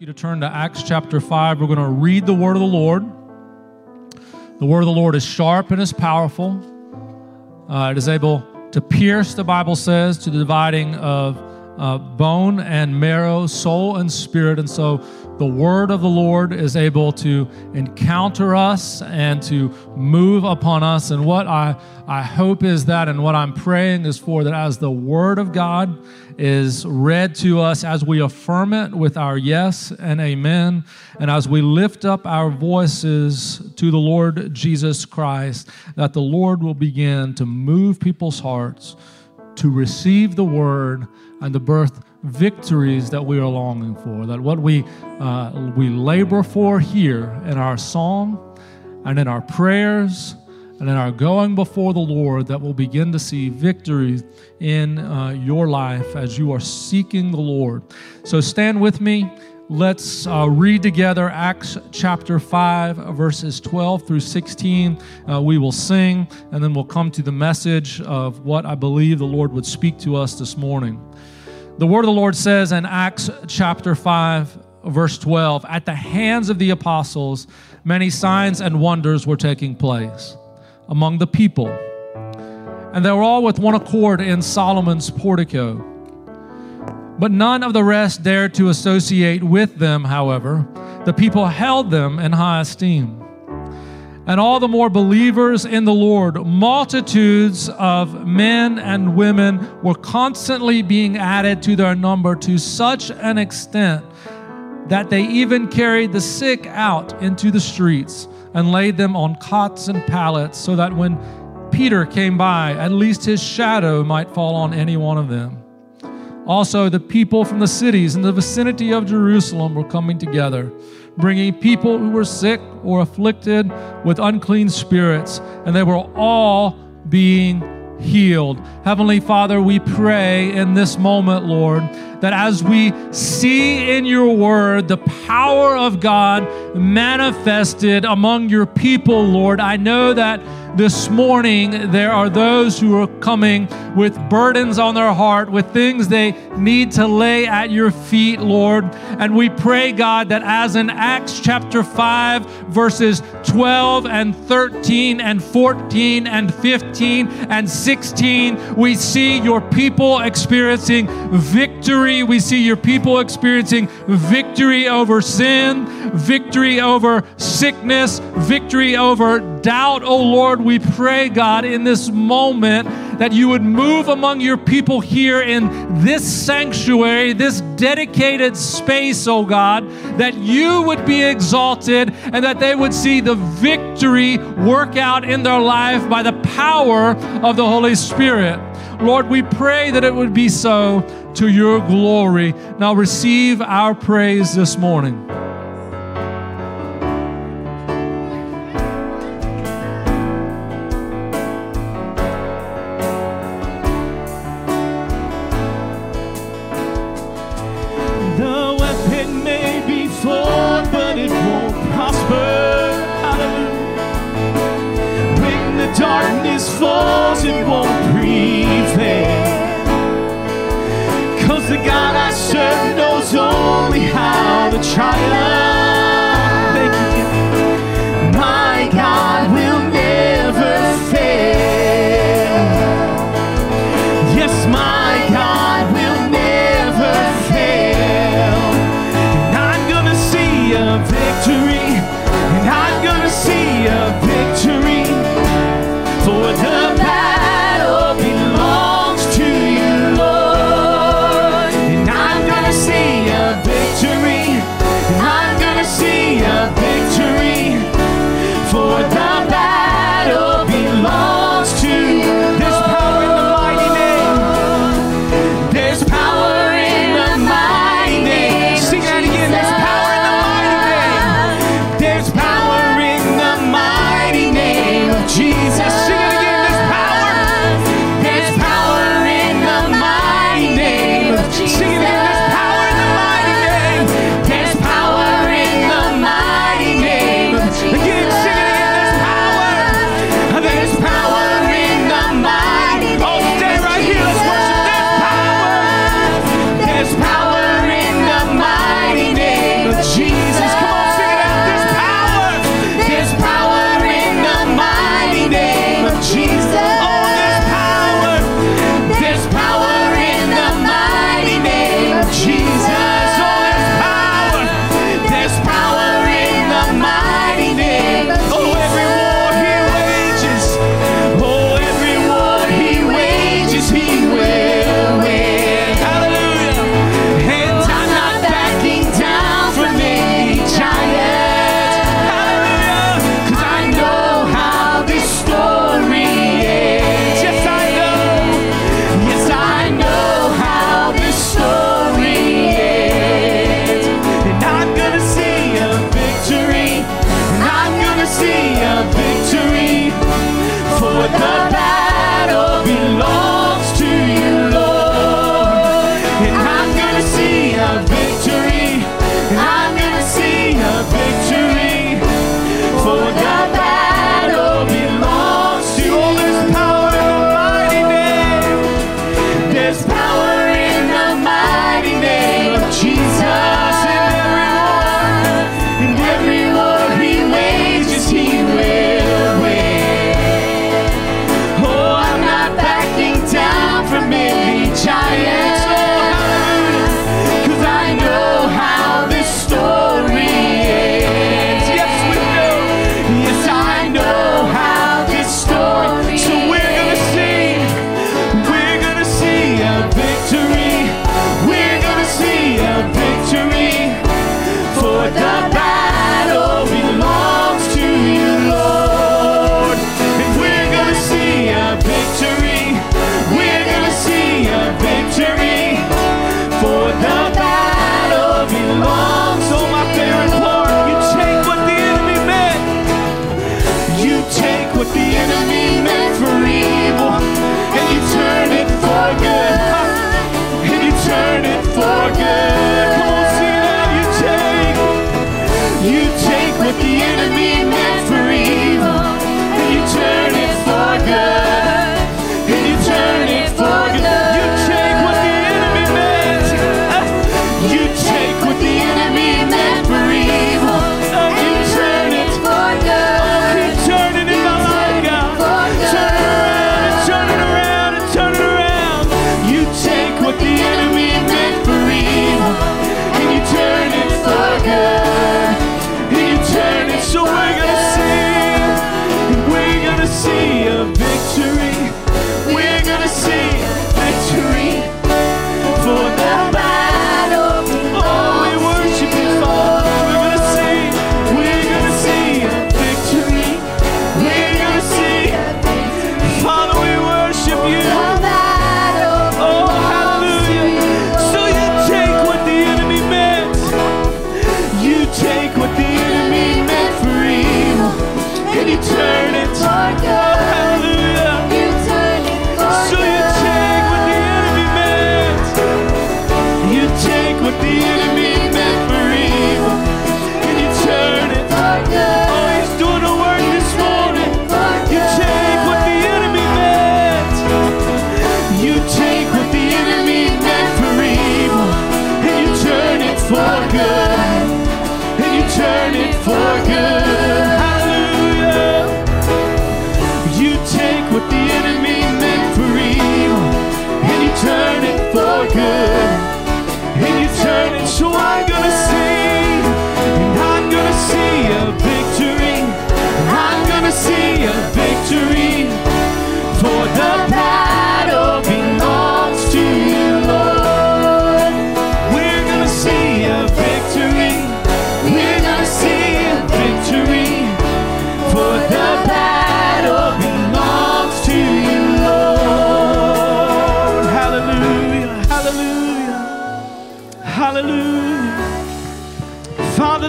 you to turn to Acts chapter 5. We're going to read the word of the Lord. The word of the Lord is sharp and is powerful. Uh, it is able to pierce, the Bible says, to the dividing of uh, bone and marrow, soul and spirit. And so the word of the Lord is able to encounter us and to move upon us. And what I, I hope is that, and what I'm praying is for that as the word of God is read to us, as we affirm it with our yes and amen, and as we lift up our voices to the Lord Jesus Christ, that the Lord will begin to move people's hearts to receive the word and the birth victories that we are longing for. That what we, uh, we labor for here in our song and in our prayers and in our going before the Lord, that we'll begin to see victories in uh, your life as you are seeking the Lord. So stand with me. Let's uh, read together Acts chapter 5, verses 12 through 16. Uh, we will sing, and then we'll come to the message of what I believe the Lord would speak to us this morning. The word of the Lord says in Acts chapter 5, verse 12 At the hands of the apostles, many signs and wonders were taking place among the people. And they were all with one accord in Solomon's portico. But none of the rest dared to associate with them, however. The people held them in high esteem and all the more believers in the Lord. Multitudes of men and women were constantly being added to their number to such an extent that they even carried the sick out into the streets and laid them on cots and pallets so that when Peter came by, at least his shadow might fall on any one of them. Also, the people from the cities in the vicinity of Jerusalem were coming together bringing people who were sick or afflicted with unclean spirits, and they were all being healed. Heavenly Father, we pray in this moment, Lord, that as we see in your word the power of God manifested among your people, Lord, I know that this morning there are those who are coming with burdens on their heart, with things they need to lay at your feet, Lord. And we pray, God, that as in Acts chapter 5, verses 12 and 13 and 14 and 15 and 16, we see your people experiencing victory. We see your people experiencing victory over sin, victory over sickness, victory over doubt, oh Lord we pray, God, in this moment that you would move among your people here in this sanctuary, this dedicated space, oh God, that you would be exalted and that they would see the victory work out in their life by the power of the Holy Spirit. Lord, we pray that it would be so to your glory. Now receive our praise this morning.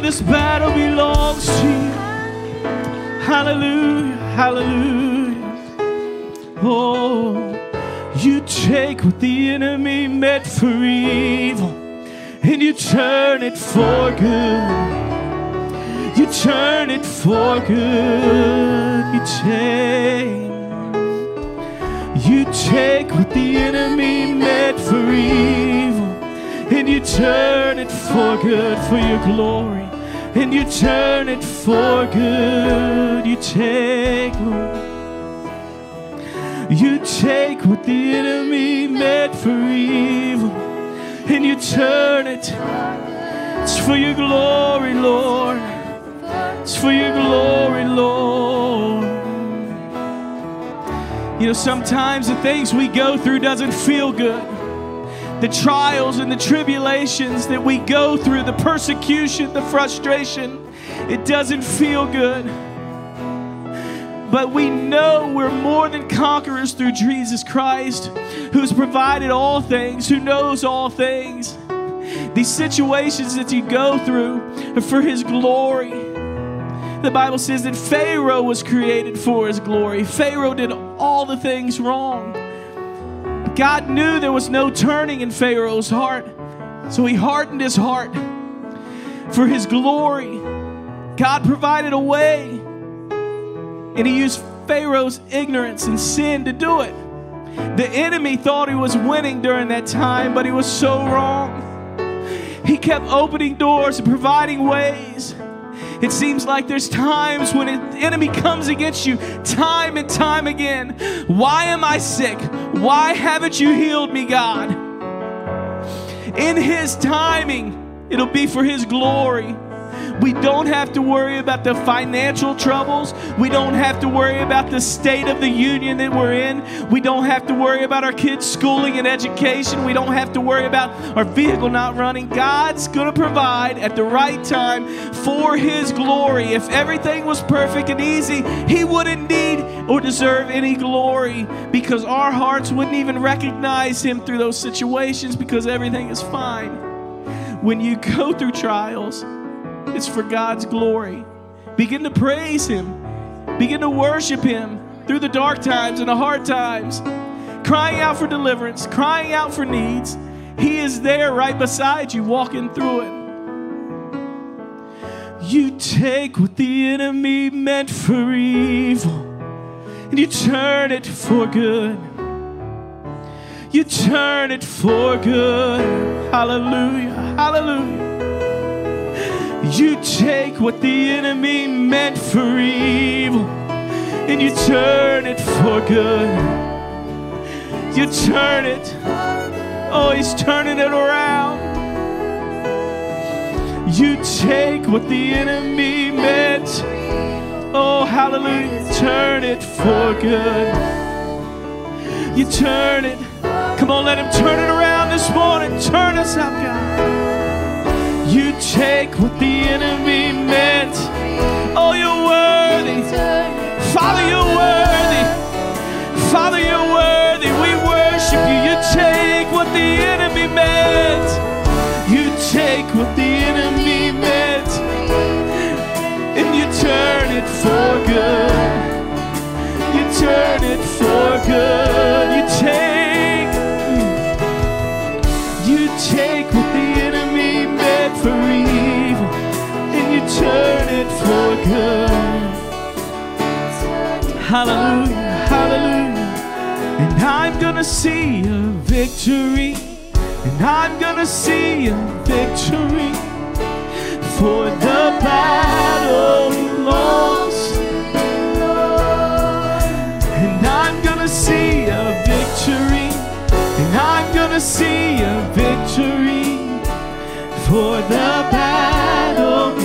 This battle belongs to you. Hallelujah, hallelujah. Oh, you take what the enemy meant for evil and you turn it for good. You turn it for good. You take. You take what the enemy meant for evil and you turn it for good for your glory. And you turn it for good. You take. You take what the enemy meant for evil and you turn it. It's for your glory, Lord. It's for your glory, Lord. You know, sometimes the things we go through doesn't feel good. The trials and the tribulations that we go through, the persecution, the frustration, it doesn't feel good. But we know we're more than conquerors through Jesus Christ, who's provided all things, who knows all things. These situations that you go through are for His glory. The Bible says that Pharaoh was created for His glory. Pharaoh did all the things wrong. God knew there was no turning in Pharaoh's heart, so He hardened his heart for His glory. God provided a way, and He used Pharaoh's ignorance and sin to do it. The enemy thought he was winning during that time, but he was so wrong. He kept opening doors and providing ways. It seems like there's times when the enemy comes against you time and time again. Why am I sick? Why haven't you healed me, God? In His timing, it'll be for His glory. We don't have to worry about the financial troubles. We don't have to worry about the state of the union that we're in. We don't have to worry about our kids' schooling and education. We don't have to worry about our vehicle not running. God's going to provide at the right time for His glory. If everything was perfect and easy, He wouldn't need or deserve any glory because our hearts wouldn't even recognize Him through those situations because everything is fine. When you go through trials, it's for God's glory. Begin to praise Him. Begin to worship Him through the dark times and the hard times. Crying out for deliverance, crying out for needs. He is there right beside you, walking through it. You take what the enemy meant for evil and you turn it for good. You turn it for good. Hallelujah. Hallelujah. You take what the enemy meant for evil and you turn it for good. You turn it. Oh, he's turning it around. You take what the enemy meant. Oh, hallelujah. Turn it for good. You turn it. Come on, let him turn it around this morning. Turn us up, God. You take what the enemy meant. Oh, you're worthy. Father, you're worthy. Father, you're worthy. We worship you. You take what the enemy meant. You take what the enemy meant. And you turn it for good. You turn it for good. You take. Hallelujah, hallelujah. And I'm gonna see a victory. And I'm gonna see a victory. For the battle belongs. And I'm gonna see a victory. And I'm gonna see a victory. For the battle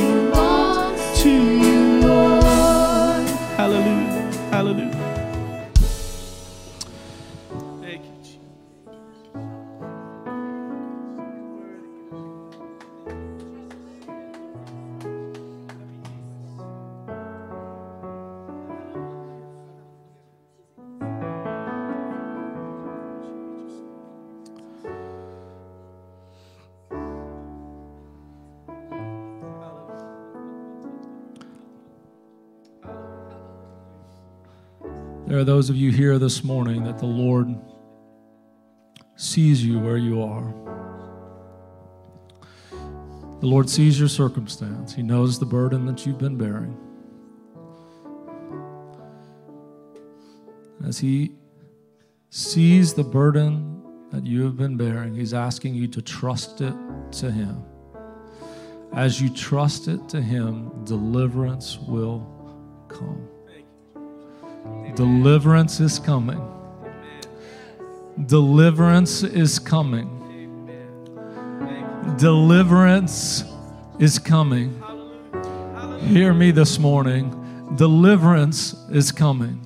are those of you here this morning that the Lord sees you where you are. The Lord sees your circumstance, He knows the burden that you've been bearing. As He sees the burden that you have been bearing, He's asking you to trust it to Him. As you trust it to Him, deliverance will come. Deliverance is coming. Deliverance is coming. Deliverance is coming. Hear me this morning. Deliverance is coming.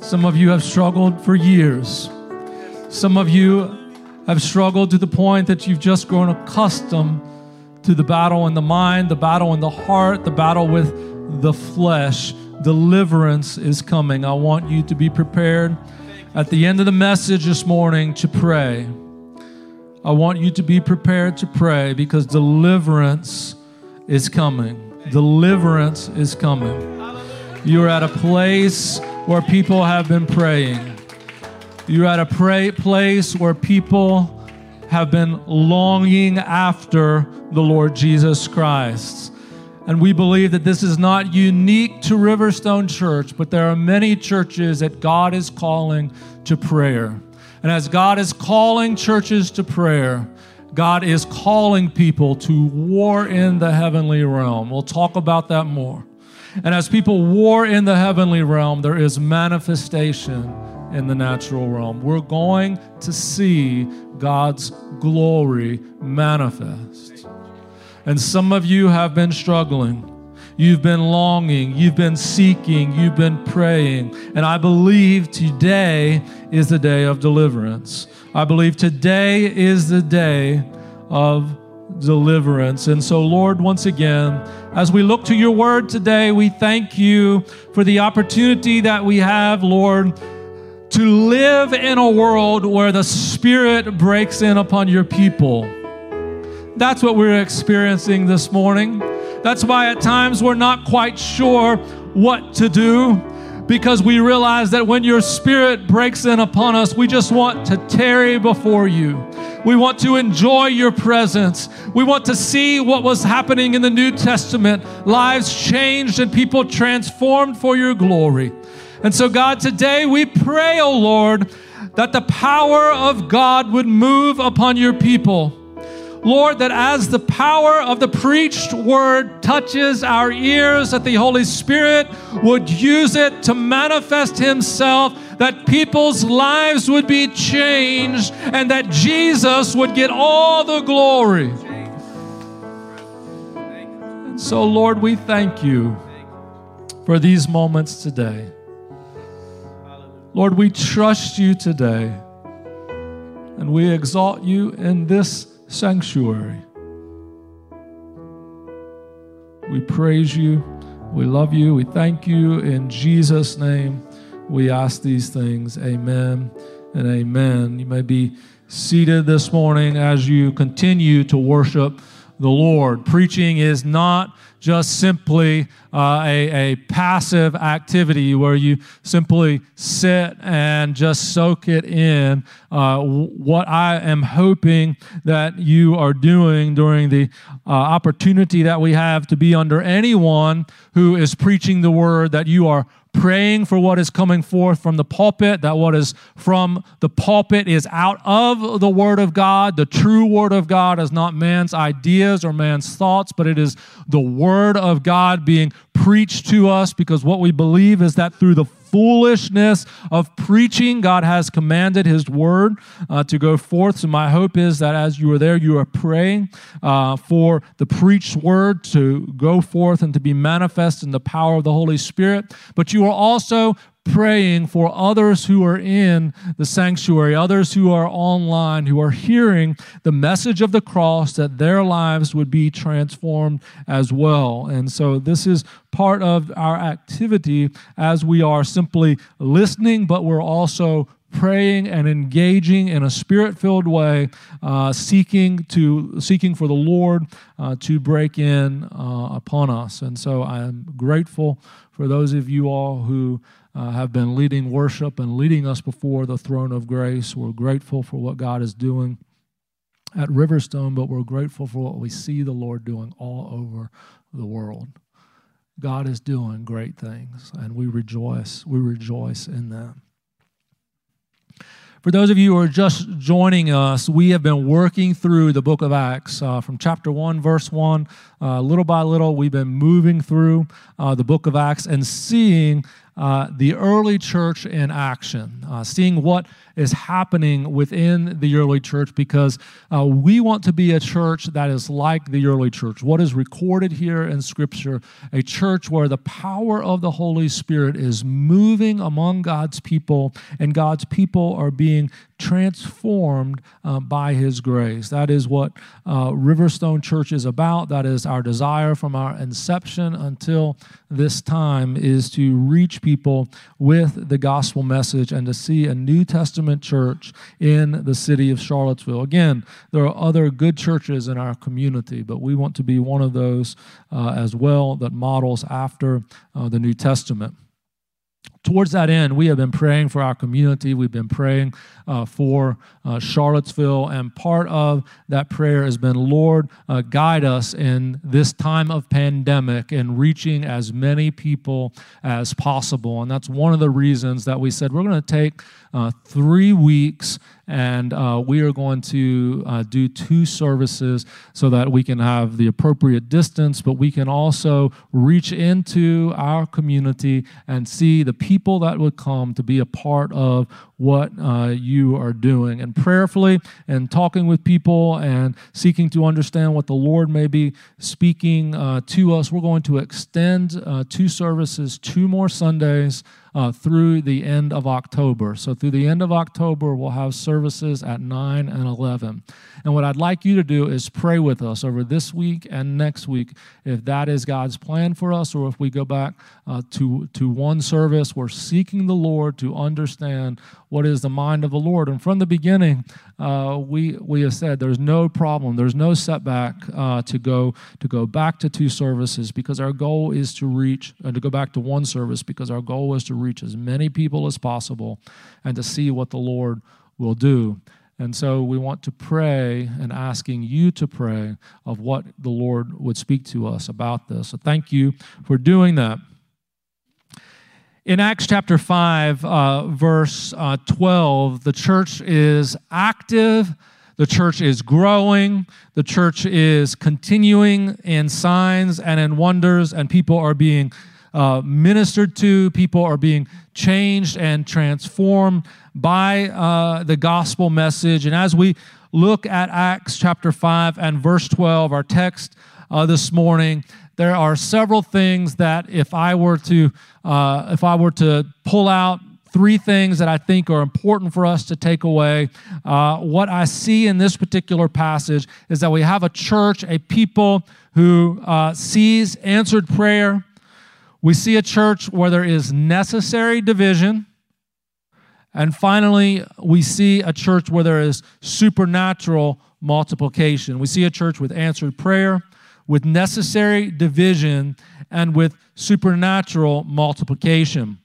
Some of you have struggled for years. Some of you have struggled to the point that you've just grown accustomed to the battle in the mind, the battle in the heart, the battle with the flesh. Deliverance is coming. I want you to be prepared at the end of the message this morning to pray. I want you to be prepared to pray because deliverance is coming. Deliverance is coming. You're at a place where people have been praying. You're at a pray, place where people have been longing after the Lord Jesus Christ. And we believe that this is not unique to Riverstone Church, but there are many churches that God is calling to prayer. And as God is calling churches to prayer, God is calling people to war in the heavenly realm. We'll talk about that more. And as people war in the heavenly realm, there is manifestation in the natural realm. We're going to see God's glory manifest. And some of you have been struggling. You've been longing, you've been seeking, you've been praying. And I believe today is the day of deliverance. I believe today is the day of deliverance. And so, Lord, once again, as we look to your word today, we thank you for the opportunity that we have, Lord, to live in a world where the Spirit breaks in upon your people. That's what we're experiencing this morning. That's why at times we're not quite sure what to do because we realize that when your spirit breaks in upon us, we just want to tarry before you. We want to enjoy your presence. We want to see what was happening in the New Testament lives changed and people transformed for your glory. And so, God, today we pray, O oh Lord, that the power of God would move upon your people. Lord, that as the power of the preached word touches our ears, that the Holy Spirit would use it to manifest Himself, that people's lives would be changed, and that Jesus would get all the glory. And so, Lord, we thank you for these moments today. Lord, we trust you today, and we exalt you in this sanctuary. We praise you. We love you. We thank you. In Jesus' name, we ask these things. Amen and amen. You may be seated this morning as you continue to worship the Lord. Preaching is not just simply uh, a, a passive activity where you simply sit and just soak it in. Uh, what I am hoping that you are doing during the uh, opportunity that we have to be under anyone who is preaching the word, that you are praying for what is coming forth from the pulpit, that what is from the pulpit is out of the Word of God. The true Word of God is not man's ideas or man's thoughts, but it is the Word of God being preached to us because what we believe is that through the foolishness of preaching. God has commanded His word uh, to go forth. So, my hope is that as you are there, you are praying uh, for the preached word to go forth and to be manifest in the power of the Holy Spirit. But you are also praying for others who are in the sanctuary, others who are online, who are hearing the message of the cross, that their lives would be transformed as well. And so, this is part of our activity as we are simply listening, but we're also praying and engaging in a spirit-filled way, uh, seeking to seeking for the Lord uh, to break in uh, upon us. And so I am grateful for those of you all who uh, have been leading worship and leading us before the throne of grace. We're grateful for what God is doing at Riverstone, but we're grateful for what we see the Lord doing all over the world. God is doing great things, and we rejoice. We rejoice in them. For those of you who are just joining us, we have been working through the book of Acts uh, from chapter 1, verse 1. Uh, little by little, we've been moving through uh, the book of Acts and seeing uh, the early church in action, uh, seeing what is happening within the early church because uh, we want to be a church that is like the early church. What is recorded here in Scripture, a church where the power of the Holy Spirit is moving among God's people and God's people are being transformed uh, by His grace. That is what uh, Riverstone Church is about. That is our desire from our inception until this time is to reach people with the gospel message and to see a New Testament church in the city of Charlottesville. Again, there are other good churches in our community, but we want to be one of those uh, as well that models after uh, the New Testament towards that end, we have been praying for our community. We've been praying uh, for uh, Charlottesville, and part of that prayer has been, Lord, uh, guide us in this time of pandemic and reaching as many people as possible. And that's one of the reasons that we said we're going to take uh, three weeks and uh, we are going to uh, do two services so that we can have the appropriate distance, but we can also reach into our community and see the people that would come to be a part of what uh, you are doing. And prayerfully and talking with people and seeking to understand what the Lord may be speaking uh, to us, we're going to extend uh, two services, two more Sundays uh, through the end of October. So, through the end of October, we'll have services at 9 and 11. And what I'd like you to do is pray with us over this week and next week if that is God's plan for us or if we go back uh, to, to one service. We're seeking the Lord to understand what is the mind of the Lord. And from the beginning, uh, we, we have said there's no problem, there's no setback uh, to, go, to go back to two services because our goal is to reach, and to go back to one service because our goal is to reach as many people as possible and to see what the Lord will do. And so we want to pray and asking you to pray of what the Lord would speak to us about this. So thank you for doing that. In Acts chapter 5, uh, verse uh, 12, the church is active, the church is growing, the church is continuing in signs and in wonders, and people are being uh, ministered to, people are being changed and transformed by uh, the gospel message. And as we look at Acts chapter 5 and verse 12, our text uh, this morning, there are several things that if I were to uh, if I were to pull out three things that I think are important for us to take away. Uh, what I see in this particular passage is that we have a church, a people who uh, sees answered prayer. We see a church where there is necessary division. And finally, we see a church where there is supernatural multiplication. We see a church with answered prayer with necessary division and with supernatural multiplication.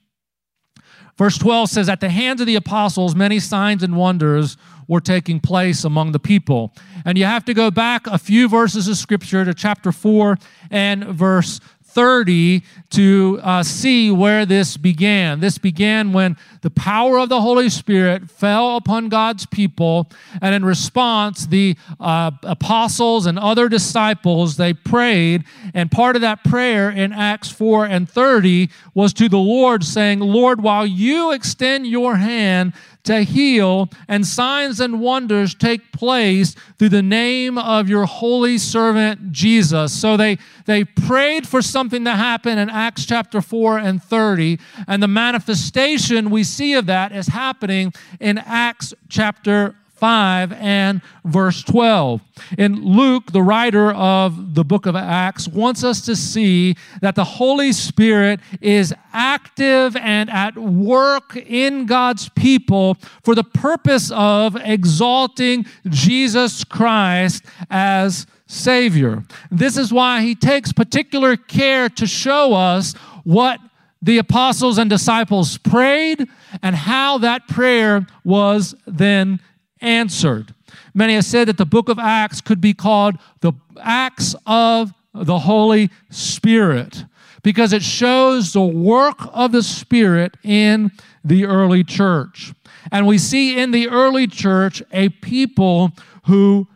Verse 12 says, At the hands of the apostles, many signs and wonders were taking place among the people. And you have to go back a few verses of scripture to chapter 4 and verse 30 to uh, see where this began. This began when the power of the Holy Spirit fell upon God's people, and in response, the uh, apostles and other disciples they prayed, and part of that prayer in Acts 4 and 30 was to the Lord, saying, "Lord, while you extend your hand." To heal, and signs and wonders take place through the name of your holy servant Jesus. So they, they prayed for something to happen in Acts chapter 4 and 30, and the manifestation we see of that is happening in Acts chapter 5 and verse 12. And Luke, the writer of the book of Acts, wants us to see that the Holy Spirit is active and at work in God's people for the purpose of exalting Jesus Christ as Savior. This is why he takes particular care to show us what the apostles and disciples prayed and how that prayer was then answered. Many have said that the book of Acts could be called the Acts of the Holy Spirit because it shows the work of the Spirit in the early church. And we see in the early church a people who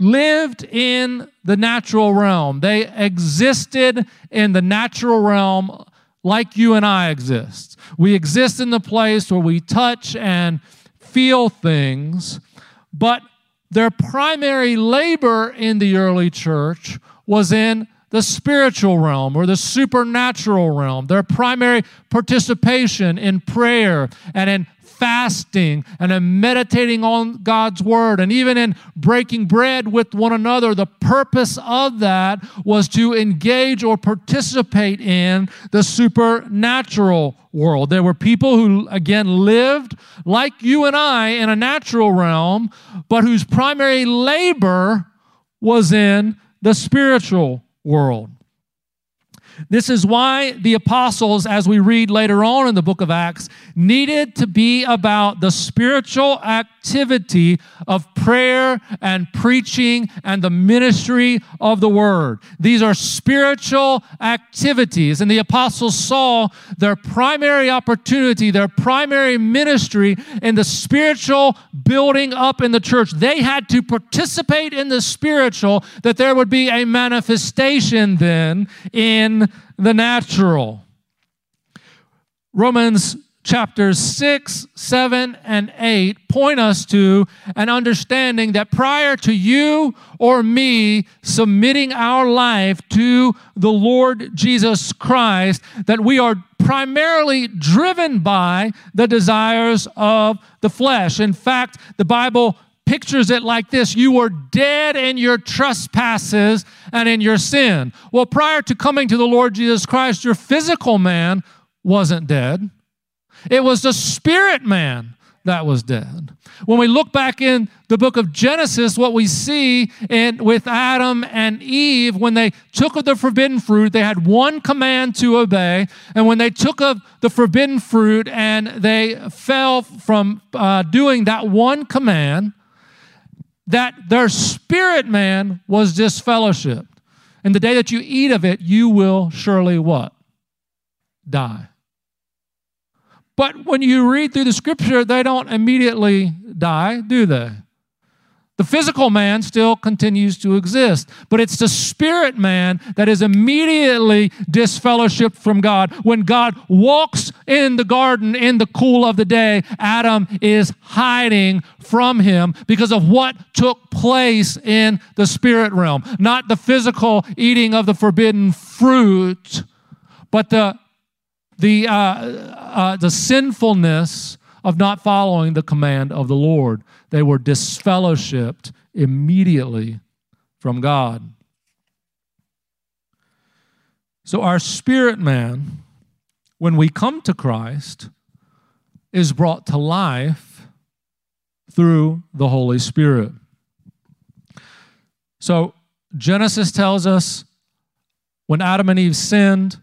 lived in the natural realm. They existed in the natural realm like you and I exist. We exist in the place where we touch and feel things, but their primary labor in the early church was in the spiritual realm or the supernatural realm. Their primary participation in prayer and in fasting and in meditating on God's word and even in breaking bread with one another, the purpose of that was to engage or participate in the supernatural world. There were people who, again, lived like you and I in a natural realm, but whose primary labor was in the spiritual world. This is why the apostles, as we read later on in the book of Acts, needed to be about the spiritual activity of prayer and preaching and the ministry of the word. These are spiritual activities, and the apostles saw their primary opportunity, their primary ministry in the spiritual building up in the church. They had to participate in the spiritual, that there would be a manifestation then in the natural. Romans chapters 6, 7, and 8 point us to an understanding that prior to you or me submitting our life to the Lord Jesus Christ, that we are primarily driven by the desires of the flesh. In fact, the Bible pictures it like this You were dead in your trespasses and in your sin. Well, prior to coming to the Lord Jesus Christ, your physical man wasn't dead, it was the spirit man that was dead. When we look back in the book of Genesis, what we see in, with Adam and Eve, when they took of the forbidden fruit, they had one command to obey. And when they took of the forbidden fruit and they fell from uh, doing that one command, that their spirit man was disfellowshipped. And the day that you eat of it, you will surely what? Die. But when you read through the scripture, they don't immediately die, do they? The physical man still continues to exist, but it's the spirit man that is immediately disfellowshipped from God. When God walks in the garden in the cool of the day, Adam is hiding from him because of what took place in the spirit realm. Not the physical eating of the forbidden fruit, but the, the, uh, uh, the sinfulness of not following the command of the Lord. They were disfellowshipped immediately from God. So, our spirit man, when we come to Christ, is brought to life through the Holy Spirit. So, Genesis tells us when Adam and Eve sinned,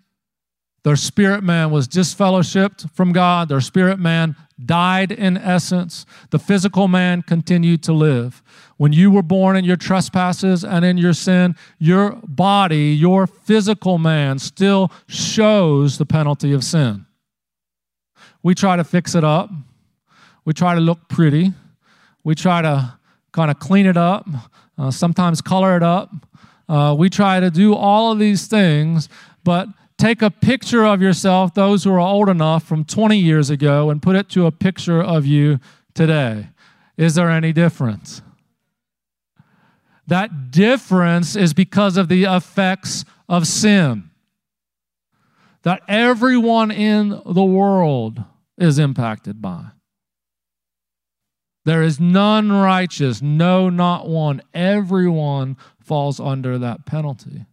their spirit man was disfellowshipped from God. Their spirit man died in essence. The physical man continued to live. When you were born in your trespasses and in your sin, your body, your physical man, still shows the penalty of sin. We try to fix it up. We try to look pretty. We try to kind of clean it up, uh, sometimes color it up. Uh, we try to do all of these things, but take a picture of yourself, those who are old enough from 20 years ago, and put it to a picture of you today. Is there any difference? That difference is because of the effects of sin. That everyone in the world is impacted by. There is none righteous, no, not one. Everyone falls under that penalty.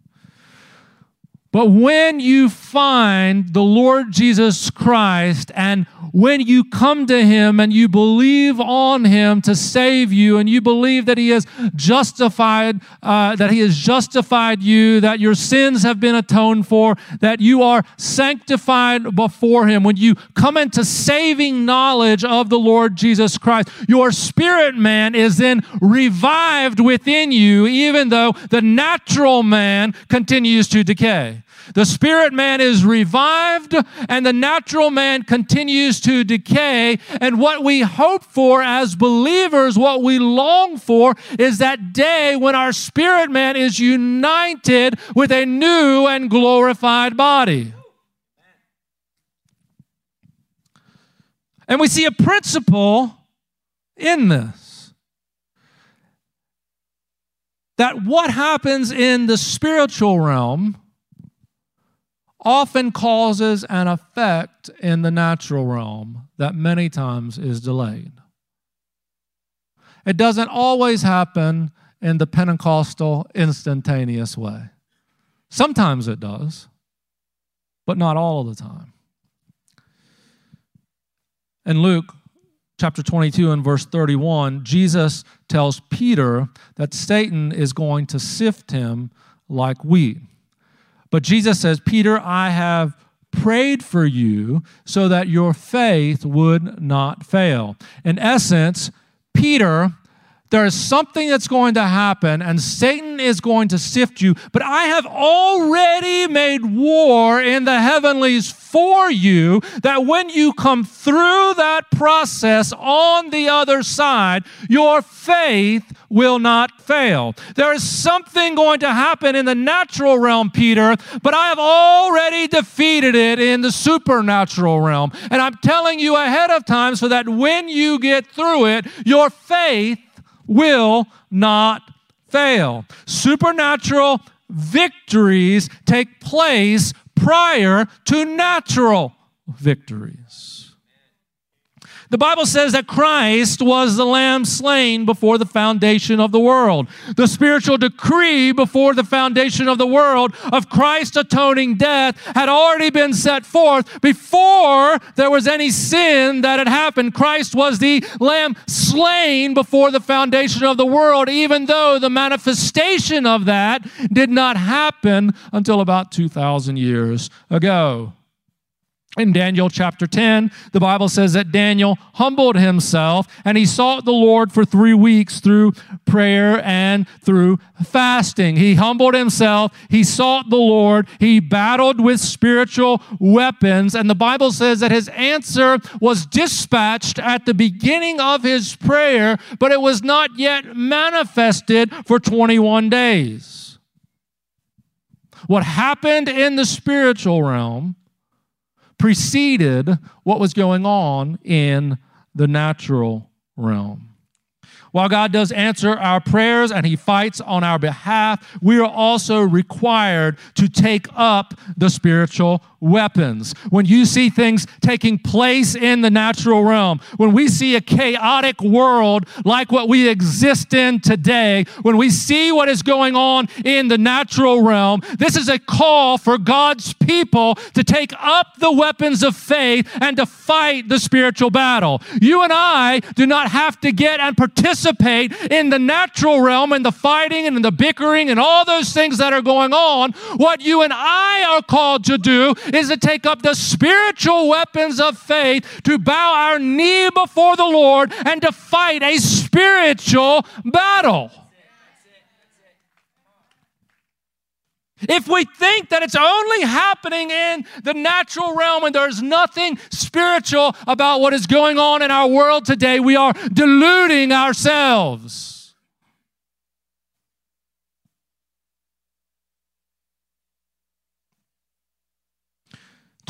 But when you find the Lord Jesus Christ and when you come to Him and you believe on Him to save you and you believe that He has justified, uh, that He has justified you, that your sins have been atoned for, that you are sanctified before Him, when you come into saving knowledge of the Lord Jesus Christ, your spirit man is then revived within you, even though the natural man continues to decay. The spirit man is revived and the natural man continues to decay. And what we hope for as believers, what we long for, is that day when our spirit man is united with a new and glorified body. And we see a principle in this that what happens in the spiritual realm often causes an effect in the natural realm that many times is delayed. It doesn't always happen in the Pentecostal instantaneous way. Sometimes it does, but not all of the time. In Luke chapter 22 and verse 31, Jesus tells Peter that Satan is going to sift him like wheat. But Jesus says, Peter, I have prayed for you so that your faith would not fail. In essence, Peter, there is something that's going to happen, and Satan is going to sift you. But I have already made war in the heavenlies for you, that when you come through that process on the other side, your faith will not fail. There is something going to happen in the natural realm, Peter, but I have already defeated it in the supernatural realm. And I'm telling you ahead of time so that when you get through it, your faith will not fail. Supernatural victories take place prior to natural victories. The Bible says that Christ was the lamb slain before the foundation of the world. The spiritual decree before the foundation of the world of Christ's atoning death had already been set forth before there was any sin that had happened. Christ was the lamb slain before the foundation of the world, even though the manifestation of that did not happen until about 2,000 years ago. In Daniel chapter 10, the Bible says that Daniel humbled himself and he sought the Lord for three weeks through prayer and through fasting. He humbled himself, he sought the Lord, he battled with spiritual weapons, and the Bible says that his answer was dispatched at the beginning of his prayer, but it was not yet manifested for 21 days. What happened in the spiritual realm preceded what was going on in the natural realm. While God does answer our prayers and He fights on our behalf, we are also required to take up the spiritual weapons. When you see things taking place in the natural realm, when we see a chaotic world like what we exist in today, when we see what is going on in the natural realm, this is a call for God's people to take up the weapons of faith and to fight the spiritual battle. You and I do not have to get and participate in the natural realm and the fighting and the bickering and all those things that are going on. What you and I are called to do is to take up the spiritual weapons of faith to bow our knee before the Lord and to fight a spiritual battle. If we think that it's only happening in the natural realm and there's nothing spiritual about what is going on in our world today, we are deluding ourselves.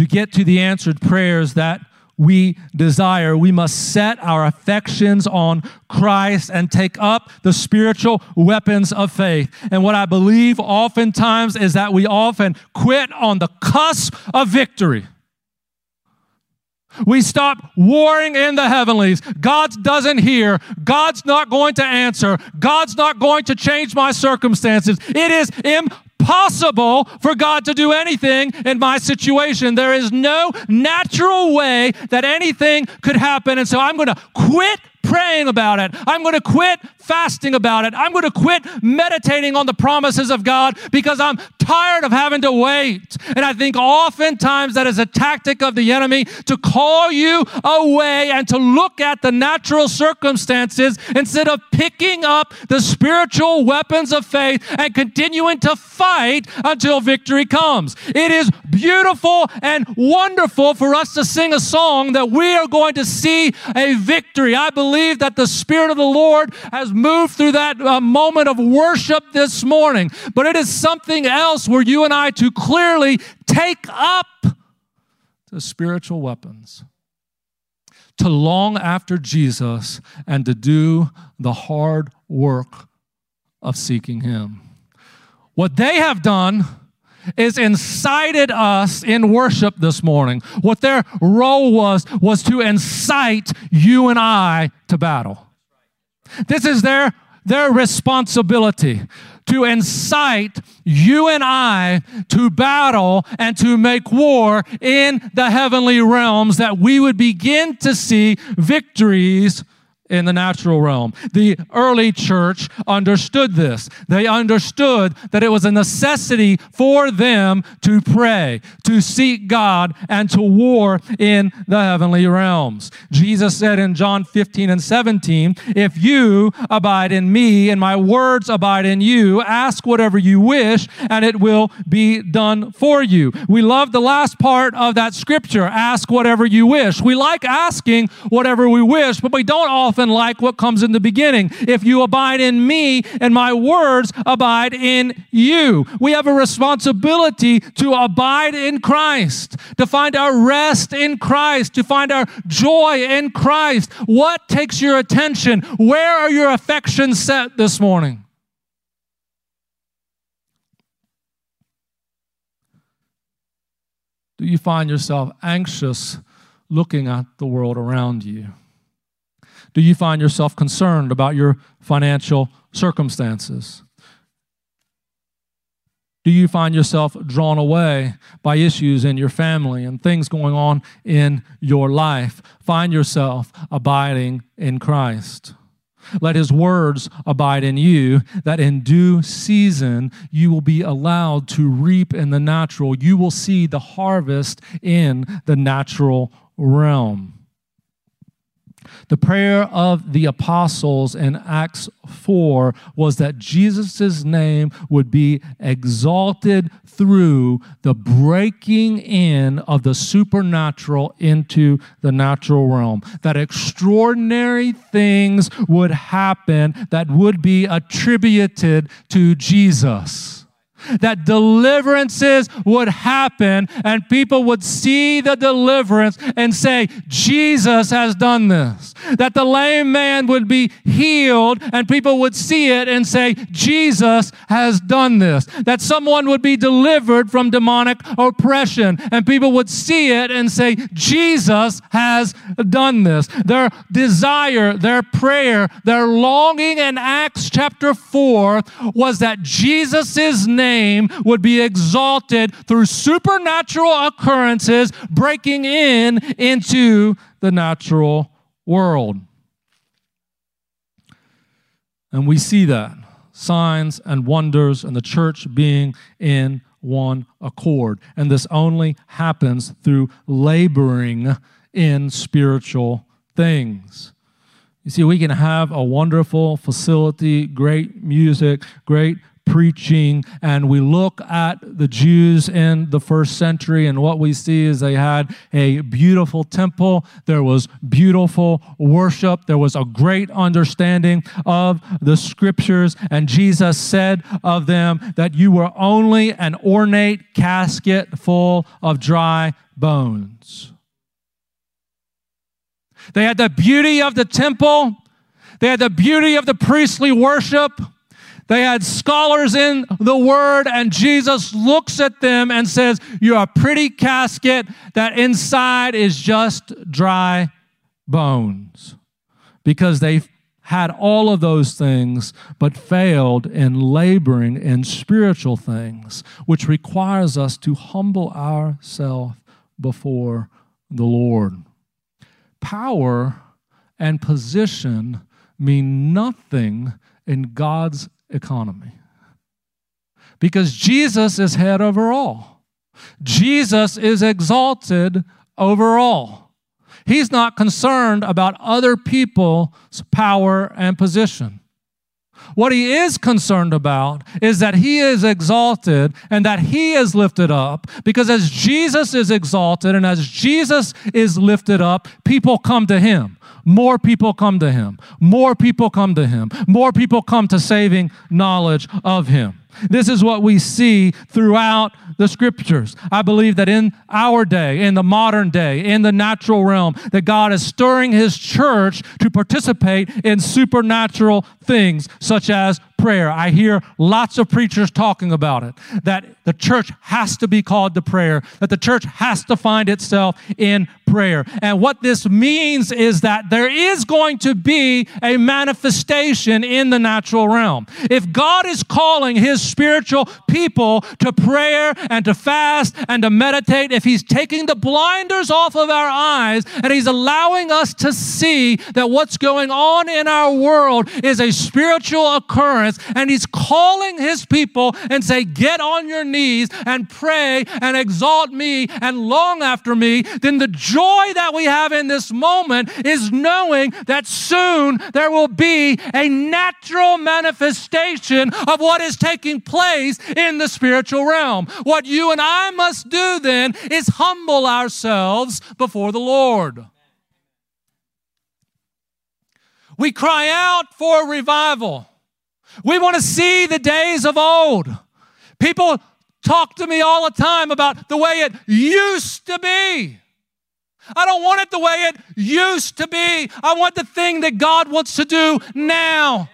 to get to the answered prayers that we desire, we must set our affections on Christ and take up the spiritual weapons of faith. And what I believe oftentimes is that we often quit on the cusp of victory. We stop warring in the heavenlies. God doesn't hear. God's not going to answer. God's not going to change my circumstances. It is impossible for God to do anything in my situation. There is no natural way that anything could happen. And so I'm going to quit praying about it. I'm going to quit fasting about it. I'm going to quit meditating on the promises of God because I'm tired of having to wait. And I think oftentimes that is a tactic of the enemy to call you away and to look at the natural circumstances instead of picking up the spiritual weapons of faith and continuing to fight until victory comes. It is beautiful and wonderful for us to sing a song that we are going to see a victory. I believe that the Spirit of the Lord has moved through that uh, moment of worship this morning. But it is something else where you and I to clearly take up the spiritual weapons, to long after Jesus, and to do the hard work of seeking Him. What they have done is incited us in worship this morning. What their role was, was to incite you and I to battle. This is their, their responsibility to incite you and I to battle and to make war in the heavenly realms that we would begin to see victories in the natural realm. The early church understood this. They understood that it was a necessity for them to pray, to seek God, and to war in the heavenly realms. Jesus said in John 15 and 17, If you abide in me and my words abide in you, ask whatever you wish, and it will be done for you. We love the last part of that scripture ask whatever you wish. We like asking whatever we wish, but we don't often often like what comes in the beginning. If you abide in me and my words abide in you. We have a responsibility to abide in Christ, to find our rest in Christ, to find our joy in Christ. What takes your attention? Where are your affections set this morning? Do you find yourself anxious looking at the world around you? Do you find yourself concerned about your financial circumstances? Do you find yourself drawn away by issues in your family and things going on in your life? Find yourself abiding in Christ. Let his words abide in you, that in due season you will be allowed to reap in the natural. You will see the harvest in the natural realm. The prayer of the apostles in Acts 4 was that Jesus' name would be exalted through the breaking in of the supernatural into the natural realm. That extraordinary things would happen that would be attributed to Jesus that deliverances would happen and people would see the deliverance and say, Jesus has done this. That the lame man would be healed and people would see it and say, Jesus has done this. That someone would be delivered from demonic oppression and people would see it and say, Jesus has done this. Their desire, their prayer, their longing in Acts chapter 4 was that Jesus' name name would be exalted through supernatural occurrences breaking in into the natural world. And we see that signs and wonders and the church being in one accord. And this only happens through laboring in spiritual things. You see, we can have a wonderful facility, great music, great preaching, and we look at the Jews in the first century, and what we see is they had a beautiful temple, there was beautiful worship, there was a great understanding of the scriptures, and Jesus said of them that you were only an ornate casket full of dry bones. They had the beauty of the temple. They had the beauty of the priestly worship. They had scholars in the word, and Jesus looks at them and says, You're a pretty casket that inside is just dry bones. Because they had all of those things, but failed in laboring in spiritual things, which requires us to humble ourselves before the Lord. Power and position mean nothing in God's economy. Because Jesus is head over all. Jesus is exalted over all. He's not concerned about other people's power and position. What he is concerned about is that he is exalted and that he is lifted up because as Jesus is exalted and as Jesus is lifted up, people come to him more people come to him. More people come to him. More people come to saving knowledge of him. This is what we see throughout the scriptures. I believe that in our day, in the modern day, in the natural realm, that God is stirring his church to participate in supernatural things such as prayer. I hear lots of preachers talking about it that the church has to be called to prayer, that the church has to find itself in prayer. And what this means is that there is going to be a manifestation in the natural realm. If God is calling his spiritual people to prayer and to fast and to meditate, if he's taking the blinders off of our eyes and he's allowing us to see that what's going on in our world is a spiritual occurrence and he's calling his people and say, get on your knees and pray and exalt me and long after me, then the joy that we have in this moment is knowing that soon there will be a natural manifestation of what is taking place in the spiritual realm. What you and I must do then is humble ourselves before the Lord. We cry out for revival. We want to see the days of old. People talk to me all the time about the way it used to be. I don't want it the way it used to be. I want the thing that God wants to do now.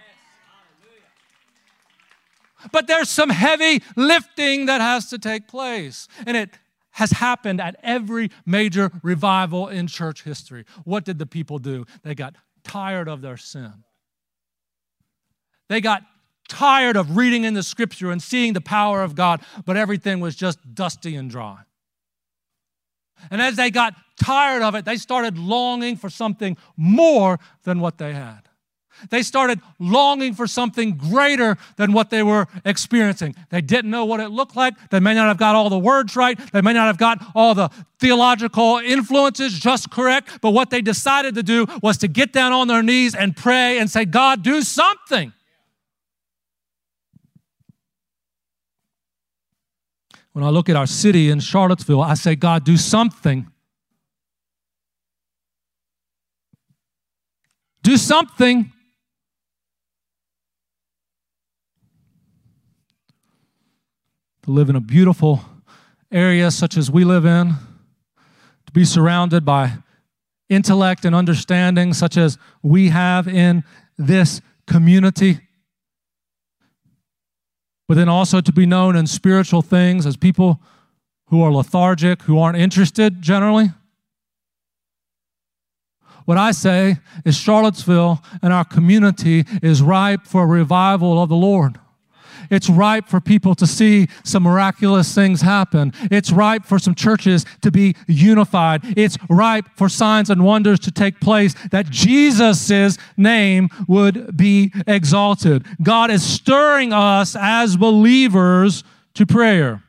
But there's some heavy lifting that has to take place. And it has happened at every major revival in church history. What did the people do? They got tired of their sin. They got tired of reading in the scripture and seeing the power of God, but everything was just dusty and dry. And as they got tired of it, they started longing for something more than what they had. They started longing for something greater than what they were experiencing. They didn't know what it looked like. They may not have got all the words right. They may not have got all the theological influences just correct. But what they decided to do was to get down on their knees and pray and say, God, do something. When I look at our city in Charlottesville, I say, God, do something. Do something. To live in a beautiful area such as we live in, to be surrounded by intellect and understanding such as we have in this community but then also to be known in spiritual things as people who are lethargic, who aren't interested generally. What I say is Charlottesville and our community is ripe for a revival of the Lord. It's ripe for people to see some miraculous things happen. It's ripe for some churches to be unified. It's ripe for signs and wonders to take place that Jesus' name would be exalted. God is stirring us as believers to prayer.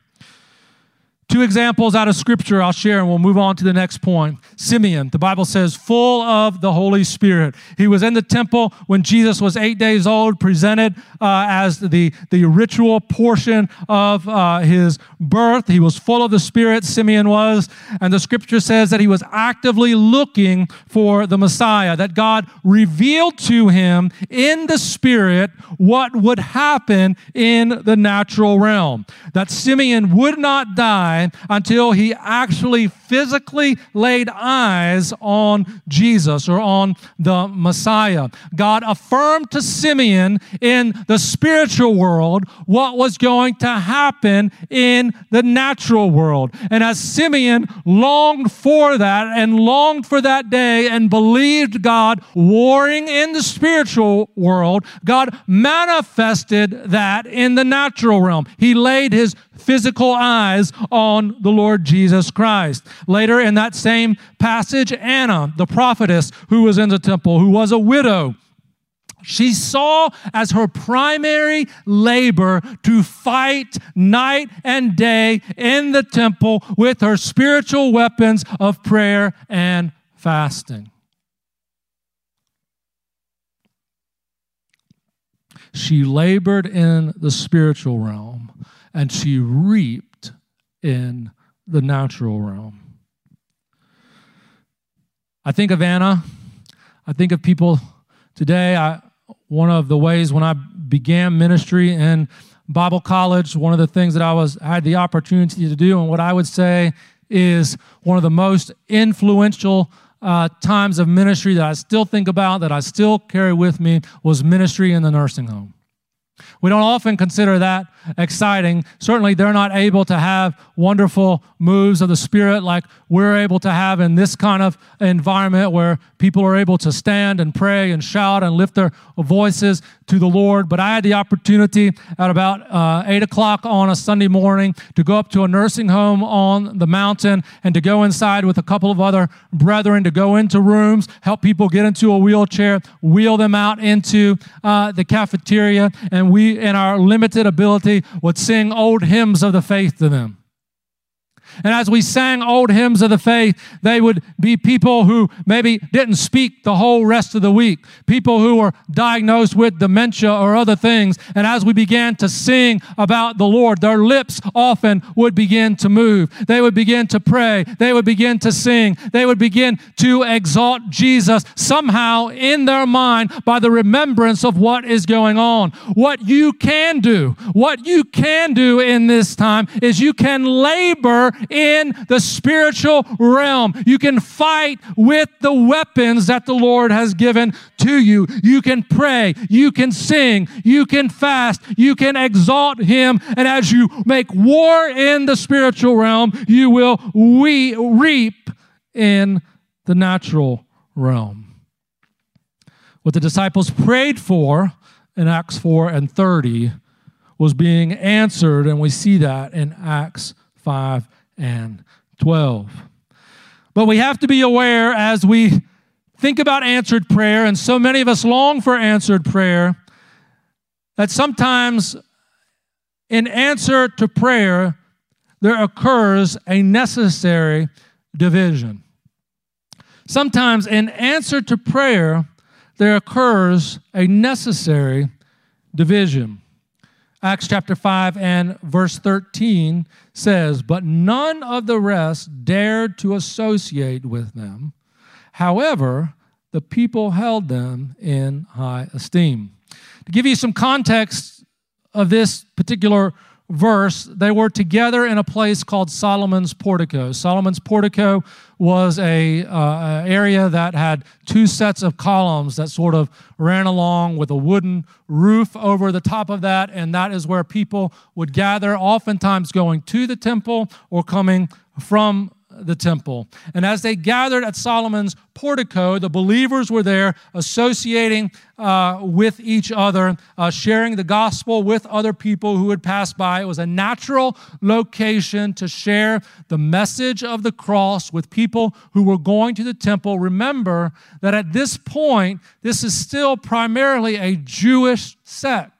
Two examples out of scripture I'll share and we'll move on to the next point. Simeon, the Bible says, full of the Holy Spirit. He was in the temple when Jesus was eight days old, presented uh, as the, the ritual portion of uh, his birth. He was full of the Spirit, Simeon was. And the scripture says that he was actively looking for the Messiah, that God revealed to him in the Spirit what would happen in the natural realm, that Simeon would not die die until he actually physically laid eyes on Jesus or on the Messiah. God affirmed to Simeon in the spiritual world what was going to happen in the natural world. And as Simeon longed for that and longed for that day and believed God warring in the spiritual world, God manifested that in the natural realm. He laid his physical eyes on the Lord Jesus Christ. Later in that same passage, Anna, the prophetess who was in the temple, who was a widow, she saw as her primary labor to fight night and day in the temple with her spiritual weapons of prayer and fasting. She labored in the spiritual realm and she reaped in the natural realm. I think of Anna. I think of people today. I, one of the ways when I began ministry in Bible college, one of the things that I was I had the opportunity to do, and what I would say is one of the most influential uh, times of ministry that I still think about, that I still carry with me, was ministry in the nursing home. We don't often consider that exciting. Certainly, they're not able to have wonderful moves of the Spirit like we're able to have in this kind of environment where people are able to stand and pray and shout and lift their voices to the Lord. But I had the opportunity at about uh, 8 o'clock on a Sunday morning to go up to a nursing home on the mountain and to go inside with a couple of other brethren to go into rooms, help people get into a wheelchair, wheel them out into uh, the cafeteria, and we, in our limited ability, would sing old hymns of the faith to them. And as we sang old hymns of the faith, they would be people who maybe didn't speak the whole rest of the week, people who were diagnosed with dementia or other things. And as we began to sing about the Lord, their lips often would begin to move. They would begin to pray. They would begin to sing. They would begin to exalt Jesus somehow in their mind by the remembrance of what is going on. What you can do, what you can do in this time is you can labor in the spiritual realm. You can fight with the weapons that the Lord has given to you. You can pray, you can sing, you can fast, you can exalt Him. And as you make war in the spiritual realm, you will we reap in the natural realm. What the disciples prayed for in Acts 4 and 30 was being answered, and we see that in Acts 5 and 12. But we have to be aware as we think about answered prayer, and so many of us long for answered prayer, that sometimes in answer to prayer, there occurs a necessary division. Sometimes in answer to prayer, there occurs a necessary division. Acts chapter 5 and verse 13 says, But none of the rest dared to associate with them. However, the people held them in high esteem. To give you some context of this particular verse, they were together in a place called Solomon's Portico. Solomon's Portico was a uh, area that had two sets of columns that sort of ran along with a wooden roof over the top of that, and that is where people would gather, oftentimes going to the temple or coming from the temple. And as they gathered at Solomon's portico, the believers were there associating uh, with each other, uh, sharing the gospel with other people who had passed by. It was a natural location to share the message of the cross with people who were going to the temple. Remember that at this point, this is still primarily a Jewish sect.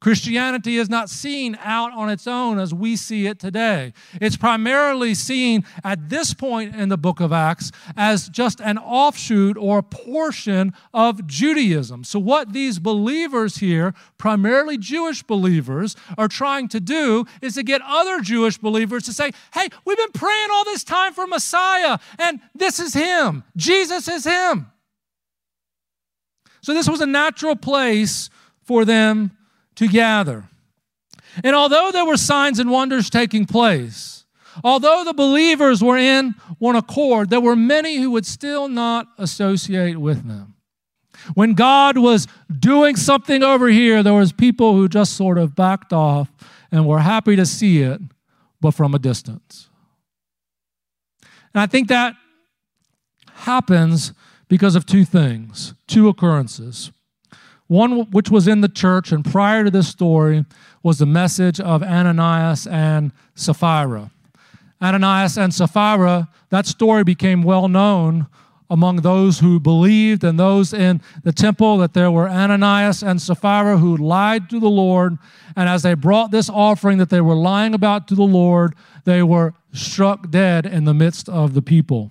Christianity is not seen out on its own as we see it today. It's primarily seen at this point in the book of Acts as just an offshoot or a portion of Judaism. So, what these believers here, primarily Jewish believers, are trying to do is to get other Jewish believers to say, hey, we've been praying all this time for Messiah, and this is Him. Jesus is Him. So, this was a natural place for them to gather. And although there were signs and wonders taking place, Although the believers were in one accord, there were many who would still not associate with them. When God was doing something over here, there was people who just sort of backed off and were happy to see it, but from a distance. And I think that happens because of two things, two occurrences. One which was in the church, and prior to this story was the message of Ananias and Sapphira. Ananias and Sapphira, that story became well known among those who believed and those in the temple that there were Ananias and Sapphira who lied to the Lord. And as they brought this offering that they were lying about to the Lord, they were struck dead in the midst of the people.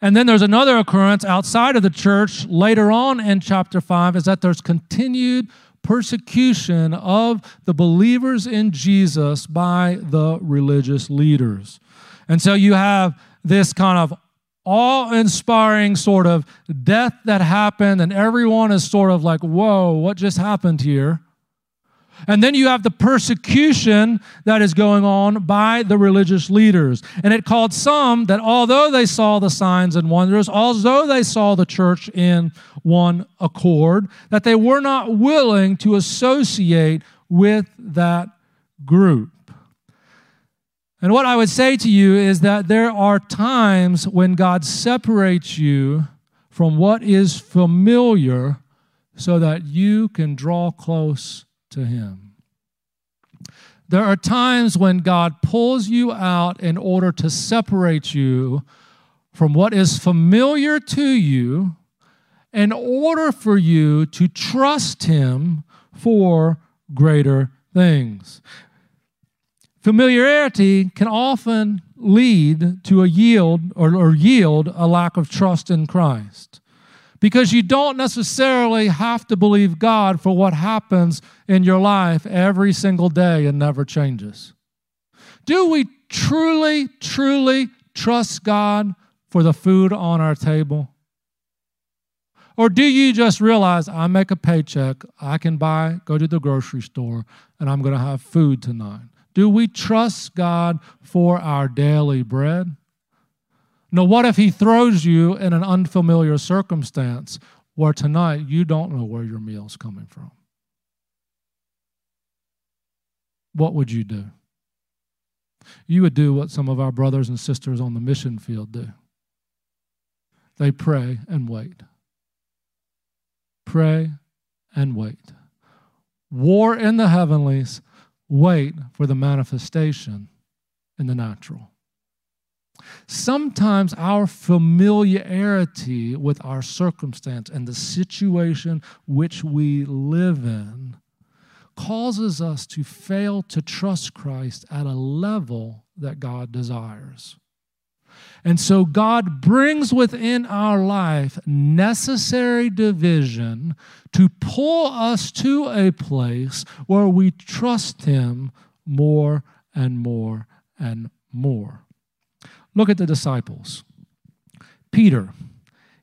And then there's another occurrence outside of the church later on in chapter 5 is that there's continued persecution of the believers in Jesus by the religious leaders. And so you have this kind of awe inspiring sort of death that happened, and everyone is sort of like, whoa, what just happened here? And then you have the persecution that is going on by the religious leaders. And it called some that although they saw the signs and wonders, although they saw the church in one accord, that they were not willing to associate with that group. And what I would say to you is that there are times when God separates you from what is familiar so that you can draw close to Him. There are times when God pulls you out in order to separate you from what is familiar to you in order for you to trust Him for greater things. Familiarity can often lead to a yield or, or, yield a lack of trust in Christ because you don't necessarily have to believe God for what happens in your life every single day and never changes. Do we truly, truly trust God for the food on our table? Or do you just realize I make a paycheck, I can buy, go to the grocery store, and I'm going to have food tonight? Do we trust God for our daily bread? Now, what if He throws you in an unfamiliar circumstance where tonight you don't know where your meal's coming from? What would you do? You would do what some of our brothers and sisters on the mission field do they pray and wait. Pray and wait. War in the heavenlies, wait for the manifestation in the natural. Sometimes our familiarity with our circumstance and the situation which we live in causes us to fail to trust Christ at a level that God desires. And so God brings within our life necessary division to pull us to a place where we trust Him more and more and more. Look at the disciples. Peter,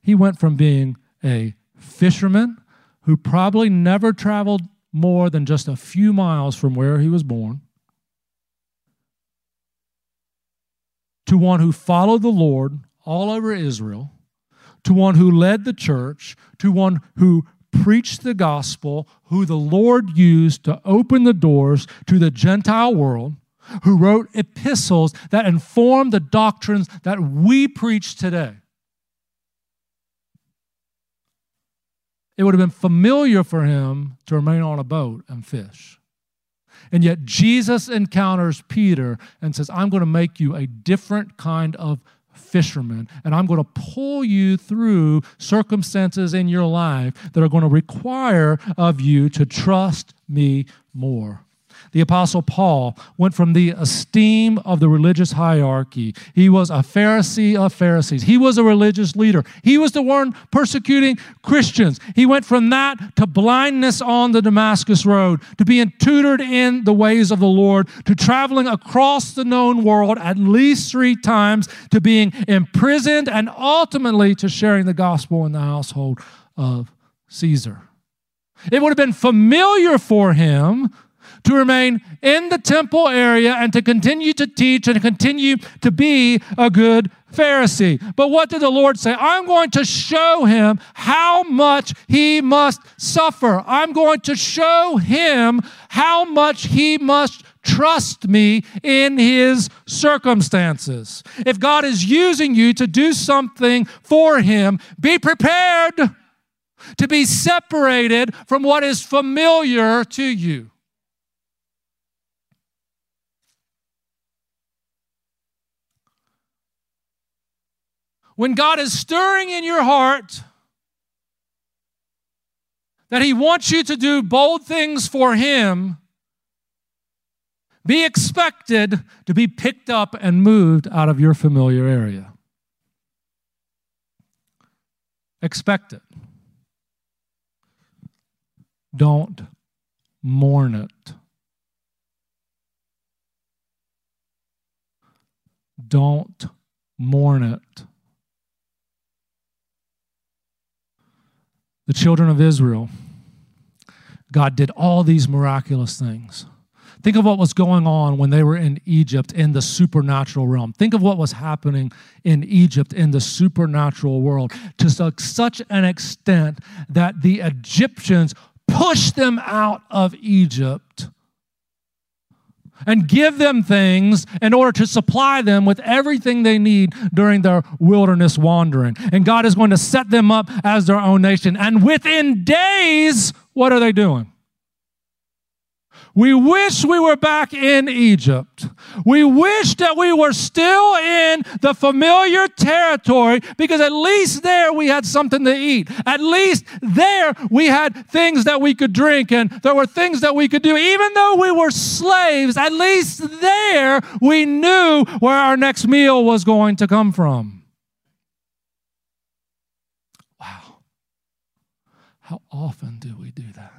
he went from being a fisherman who probably never traveled more than just a few miles from where he was born to one who followed the Lord all over Israel, to one who led the church, to one who preached the gospel, who the Lord used to open the doors to the Gentile world, who wrote epistles that inform the doctrines that we preach today. It would have been familiar for him to remain on a boat and fish. And yet Jesus encounters Peter and says, I'm going to make you a different kind of fisherman, and I'm going to pull you through circumstances in your life that are going to require of you to trust me more. The Apostle Paul went from the esteem of the religious hierarchy. He was a Pharisee of Pharisees. He was a religious leader. He was the one persecuting Christians. He went from that to blindness on the Damascus Road, to being tutored in the ways of the Lord, to traveling across the known world at least three times, to being imprisoned, and ultimately to sharing the gospel in the household of Caesar. It would have been familiar for him to remain in the temple area and to continue to teach and continue to be a good Pharisee. But what did the Lord say? I'm going to show him how much he must suffer. I'm going to show him how much he must trust me in his circumstances. If God is using you to do something for him, be prepared to be separated from what is familiar to you. When God is stirring in your heart that He wants you to do bold things for Him, be expected to be picked up and moved out of your familiar area. Expect it. Don't mourn it. Don't mourn it. The children of Israel, God did all these miraculous things. Think of what was going on when they were in Egypt in the supernatural realm. Think of what was happening in Egypt in the supernatural world to such an extent that the Egyptians pushed them out of Egypt and give them things in order to supply them with everything they need during their wilderness wandering. And God is going to set them up as their own nation. And within days, what are they doing? We wish we were back in Egypt. We wish that we were still in the familiar territory because at least there we had something to eat. At least there we had things that we could drink and there were things that we could do. Even though we were slaves, at least there we knew where our next meal was going to come from. Wow. How often do we do that?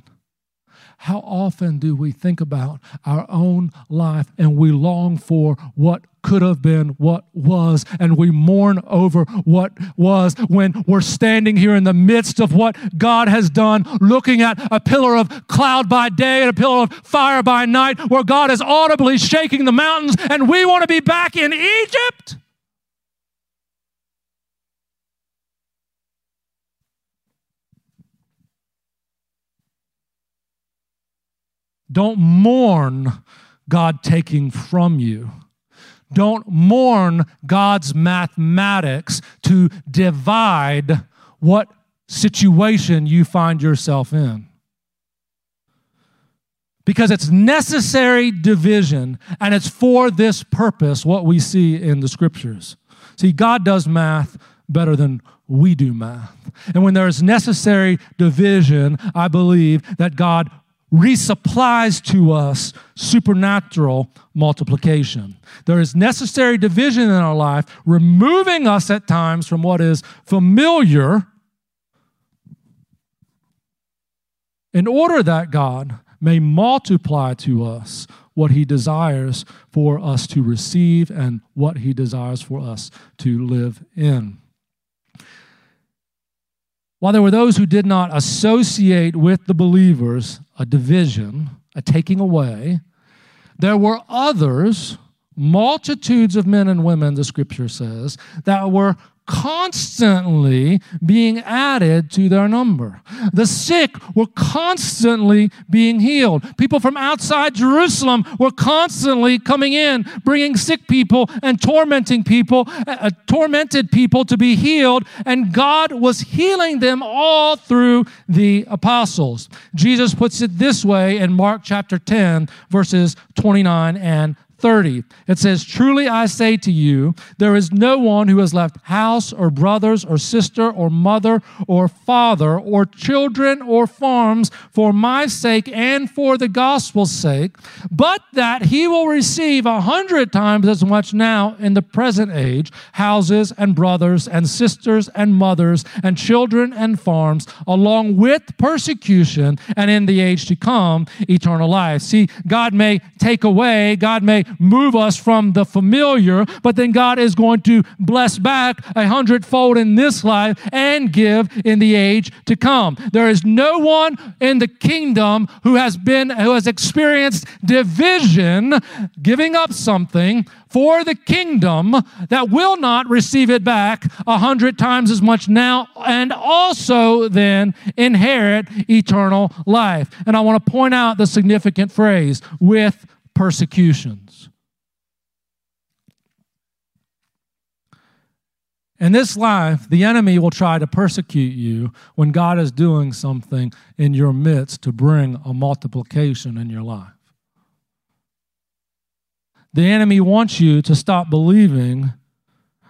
How often do we think about our own life and we long for what could have been, what was, and we mourn over what was when we're standing here in the midst of what God has done, looking at a pillar of cloud by day and a pillar of fire by night, where God is audibly shaking the mountains, and we want to be back in Egypt? Don't mourn God taking from you. Don't mourn God's mathematics to divide what situation you find yourself in. Because it's necessary division and it's for this purpose what we see in the scriptures. See, God does math better than we do math. And when there is necessary division, I believe that God resupplies to us supernatural multiplication. There is necessary division in our life, removing us at times from what is familiar in order that God may multiply to us what he desires for us to receive and what he desires for us to live in. While there were those who did not associate with the believers a division, a taking away, there were others, multitudes of men and women, the scripture says, that were constantly being added to their number. The sick were constantly being healed. People from outside Jerusalem were constantly coming in, bringing sick people and tormenting people, uh, tormented people to be healed, and God was healing them all through the apostles. Jesus puts it this way in Mark chapter 10, verses 29 and 30. It says, Truly I say to you, there is no one who has left house or brothers or sister or mother or father or children or farms for my sake and for the gospel's sake, but that he will receive a hundred times as much now in the present age houses and brothers and sisters and mothers and children and farms, along with persecution, and in the age to come, eternal life. See, God may take away, God may move us from the familiar, but then God is going to bless back a hundredfold in this life and give in the age to come. There is no one in the kingdom who has been, who has experienced division, giving up something for the kingdom that will not receive it back a hundred times as much now and also then inherit eternal life. And I want to point out the significant phrase with persecutions. In this life, the enemy will try to persecute you when God is doing something in your midst to bring a multiplication in your life. The enemy wants you to stop believing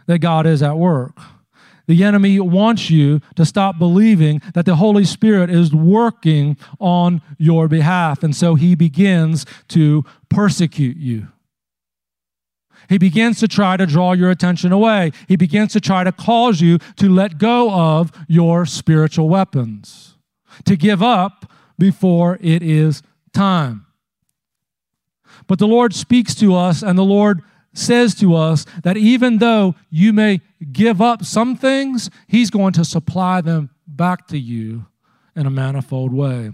that God is at work. The enemy wants you to stop believing that the Holy Spirit is working on your behalf. And so he begins to persecute you. He begins to try to draw your attention away. He begins to try to cause you to let go of your spiritual weapons, to give up before it is time. But the Lord speaks to us, and the Lord says to us that even though you may give up some things, He's going to supply them back to you in a manifold way.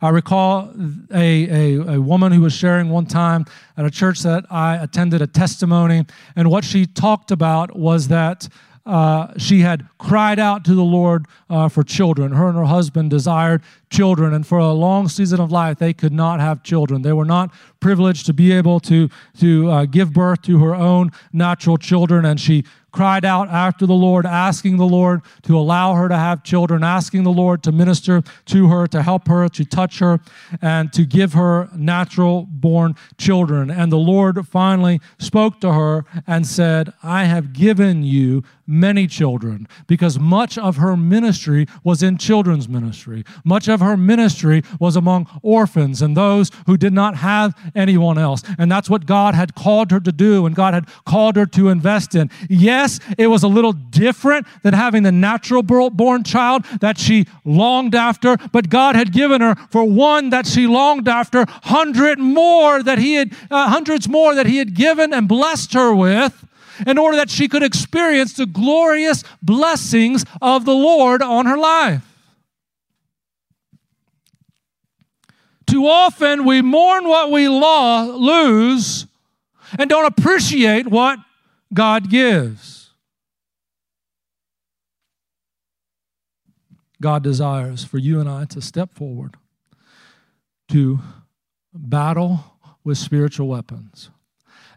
I recall a, a, a, woman who was sharing one time at a church that I attended a testimony, and what she talked about was that uh, she had cried out to the Lord uh, for children. Her and her husband desired children, and for a long season of life, they could not have children. They were not privileged to be able to, to uh, give birth to her own natural children, and she cried out after the Lord, asking the Lord to allow her to have children, asking the Lord to minister to her, to help her, to touch her, and to give her natural born children. And the Lord finally spoke to her and said, I have given you many children because much of her ministry was in children's ministry. Much of her ministry was among orphans and those who did not have anyone else. And that's what God had called her to do and God had called her to invest in. Yes, it was a little different than having the natural born child that she longed after, but God had given her for one that she longed after, hundred more that he had, uh, hundreds more that he had given and blessed her with in order that she could experience the glorious blessings of the Lord on her life. Too often we mourn what we lose and don't appreciate what God gives. God desires for you and I to step forward to battle with spiritual weapons.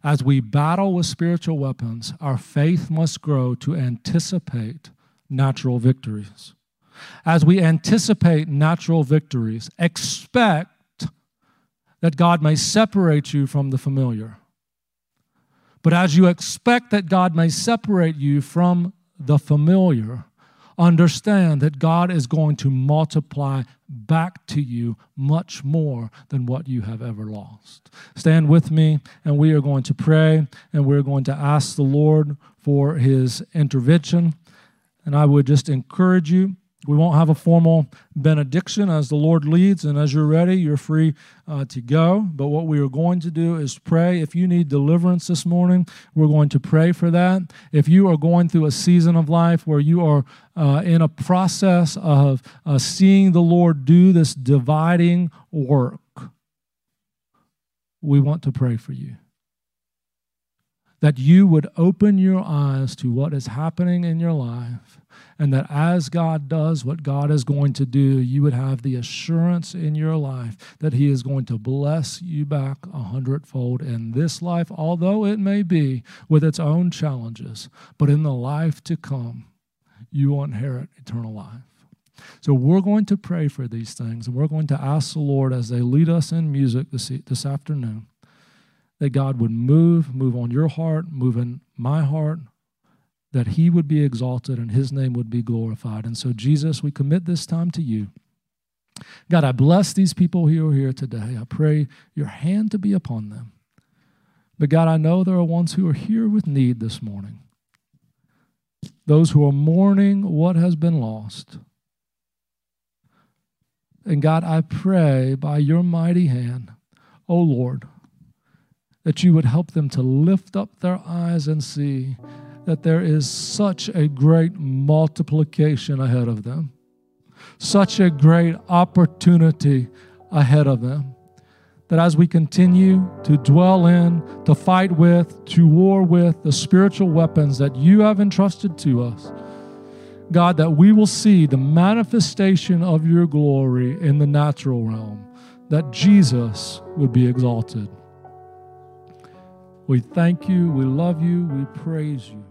As we battle with spiritual weapons, our faith must grow to anticipate natural victories. As we anticipate natural victories, expect that God may separate you from the familiar. But as you expect that God may separate you from the familiar, understand that God is going to multiply back to you much more than what you have ever lost. Stand with me, and we are going to pray, and we're going to ask the Lord for his intervention. And I would just encourage you we won't have a formal benediction as the Lord leads, and as you're ready, you're free uh, to go. But what we are going to do is pray. If you need deliverance this morning, we're going to pray for that. If you are going through a season of life where you are uh, in a process of uh, seeing the Lord do this dividing work, we want to pray for you that you would open your eyes to what is happening in your life and that as God does what God is going to do, you would have the assurance in your life that He is going to bless you back a hundredfold in this life, although it may be with its own challenges. But in the life to come, you will inherit eternal life. So we're going to pray for these things, and we're going to ask the Lord as they lead us in music this, this afternoon that God would move, move on your heart, move in my heart, that he would be exalted and his name would be glorified. And so, Jesus, we commit this time to you. God, I bless these people who are here today. I pray your hand to be upon them. But God, I know there are ones who are here with need this morning. Those who are mourning what has been lost. And God, I pray by your mighty hand, O oh Lord, that you would help them to lift up their eyes and see that there is such a great multiplication ahead of them, such a great opportunity ahead of them. That as we continue to dwell in, to fight with, to war with the spiritual weapons that you have entrusted to us, God, that we will see the manifestation of your glory in the natural realm, that Jesus would be exalted. We thank you, we love you, we praise you.